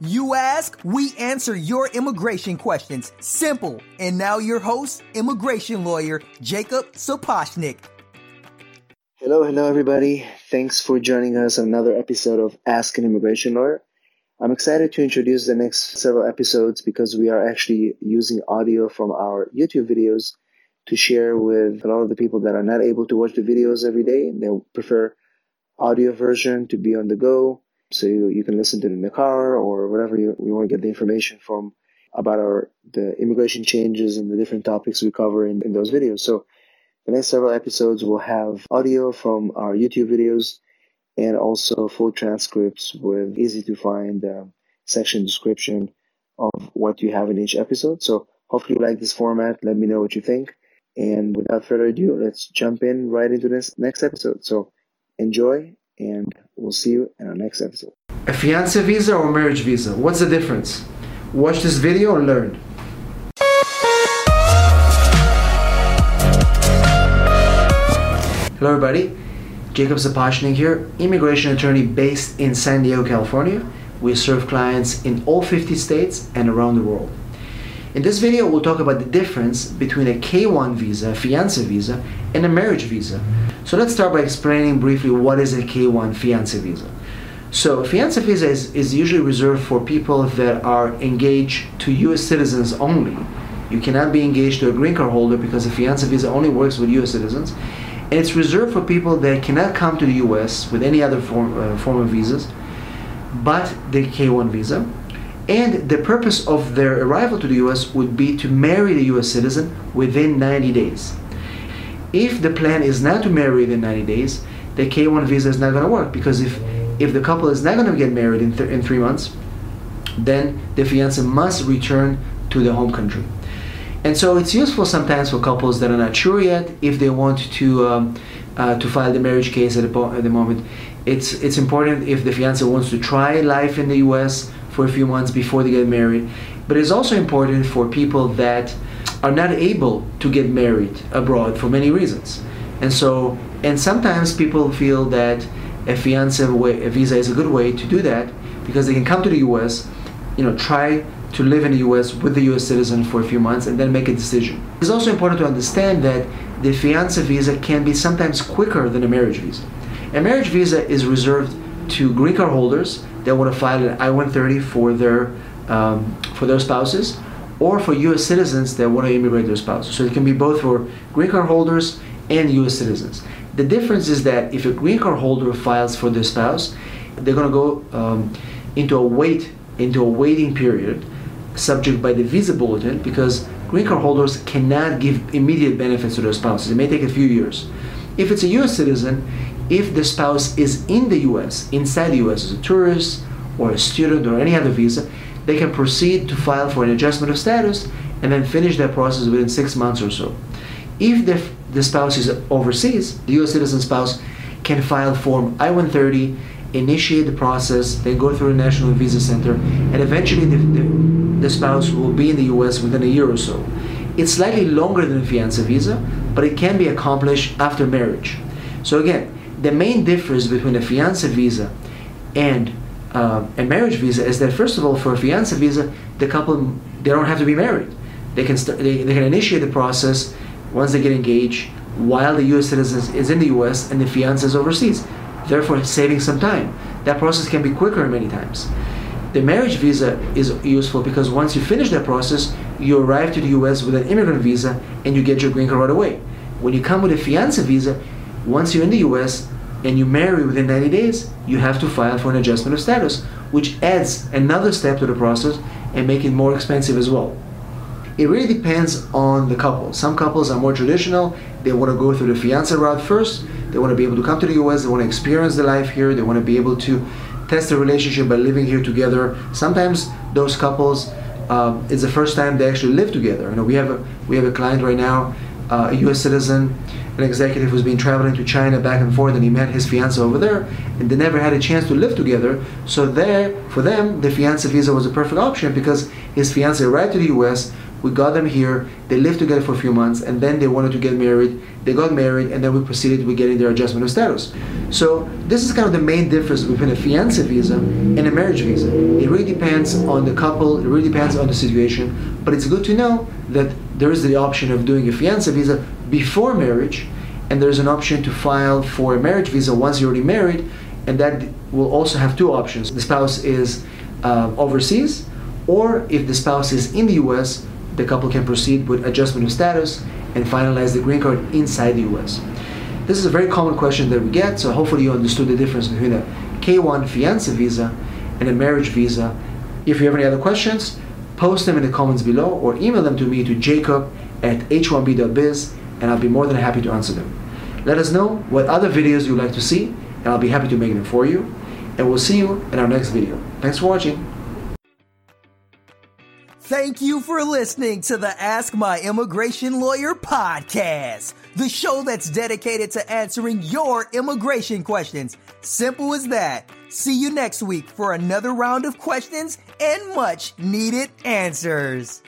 You ask, we answer your immigration questions. Simple. And now your host, immigration lawyer Jacob Sapochnik. Hello, hello, everybody. Thanks for joining us on another episode of Ask an Immigration Lawyer. I'm excited to introduce the next several episodes because we are actually using audio from our YouTube videos to share with a lot of the people that are not able to watch the videos every day. They prefer audio version to be on the go so you, you can listen to it in the car or whatever you, you want to get the information from about our the immigration changes and the different topics we cover in, in those videos. So the next several episodes will have audio from our YouTube videos and also full transcripts with easy to find uh, section description of what you have in each episode. So hopefully you like this format. Let me know what you think. And without further ado, let's jump in right into this next episode. So enjoy and we'll see you in our next episode. A fiance visa or marriage visa? What's the difference? Watch this video and learn. Hello everybody, Jacob Sapochnik here, immigration attorney based in San Diego, California. We serve clients in all 50 states and around the world. In this video, we'll talk about the difference between a K1 visa, a fiance visa, and a marriage visa. So let's start by explaining briefly what is a K1 fiance visa. So a fiance visa is, is usually reserved for people that are engaged to US citizens only. You cannot be engaged to a green card holder because a fiance visa only works with US citizens. And it's reserved for people that cannot come to the US with any other form, uh, form of visas, but the K1 visa. And the purpose of their arrival to the US would be to marry the US citizen within 90 days. If the plan is not to marry within 90 days, the K1 visa is not going to work because if, if the couple is not going to get married in, th- in three months, then the fiance must return to the home country. And so it's useful sometimes for couples that are not sure yet if they want to um, uh, to file the marriage case at the, po- at the moment. It's it's important if the fiance wants to try life in the U.S. for a few months before they get married. But it's also important for people that are not able to get married abroad for many reasons. And so and sometimes people feel that a fiance a visa is a good way to do that because they can come to the U.S. You know, try to live in the US with the US citizen for a few months and then make a decision. It's also important to understand that the fiance visa can be sometimes quicker than a marriage visa. A marriage visa is reserved to green card holders that want to file an I-130 for their um, for their spouses, or for U.S. citizens that want to immigrate their spouses. So it can be both for green card holders and U.S. citizens. The difference is that if a green card holder files for their spouse, they're going to go um, into a wait into a waiting period subject by the visa bulletin because green card holders cannot give immediate benefits to their spouses. It may take a few years. If it's a US citizen, if the spouse is in the US, inside the US as a tourist or a student or any other visa, they can proceed to file for an adjustment of status and then finish that process within six months or so. If the, the spouse is overseas, the US citizen spouse can file Form I 130, initiate the process, then go through a national visa center, and eventually the, the the spouse will be in the US within a year or so. It's slightly longer than a fiance visa, but it can be accomplished after marriage. So again, the main difference between a fiance visa and uh, a marriage visa is that first of all, for a fiance visa, the couple they don't have to be married. They can they, they can initiate the process once they get engaged while the U.S. citizen is in the U.S. and the fiance is overseas, therefore saving some time. That process can be quicker many times. The marriage visa is useful because once you finish that process, you arrive to the US with an immigrant visa and you get your green card right away. When you come with a fiance visa, once you're in the US and you marry within 90 days, you have to file for an adjustment of status, which adds another step to the process and make it more expensive as well. It really depends on the couple. Some couples are more traditional. They want to go through the fiance route first. They want to be able to come to the US. They want to experience the life here. They want to be able to test the relationship by living here together. Sometimes those couples, um, it's the first time they actually live together. You know, we have a we have a client right now, uh, a U.S. citizen, an executive who's been traveling to China back and forth, and he met his fiance over there, and they never had a chance to live together. So there, for them, the fiance visa was a perfect option because his fiance arrived to the U.S. We got them here. They lived together for a few months, and then they wanted to get married. They got married, and then we proceeded with getting their adjustment of status. So this is kind of the main difference between a fiancé visa and a marriage visa. It really depends on the couple. It really depends on the situation. But it's good to know that there is the option of doing a fiancé visa before marriage, and there's an option to file for a marriage visa once you're already married, and that will also have two options. The spouse is uh, overseas, or if the spouse is in the U.S., the couple can proceed with adjustment of status and finalize the green card inside the U.S. This is a very common question that we get, so hopefully you understood the difference between a K1 fiancé visa and a marriage visa. If you have any other questions, post them in the comments below or email them to me to jacob at h1b.biz and I'll be more than happy to answer them. Let us know what other videos you'd like to see and I'll be happy to make them for you. And we'll see you in our next video. Thanks for watching. Thank you for listening to the Ask My Immigration Lawyer podcast, the show that's dedicated to answering your immigration questions. Simple as that. See you next week for another round of questions and much needed answers.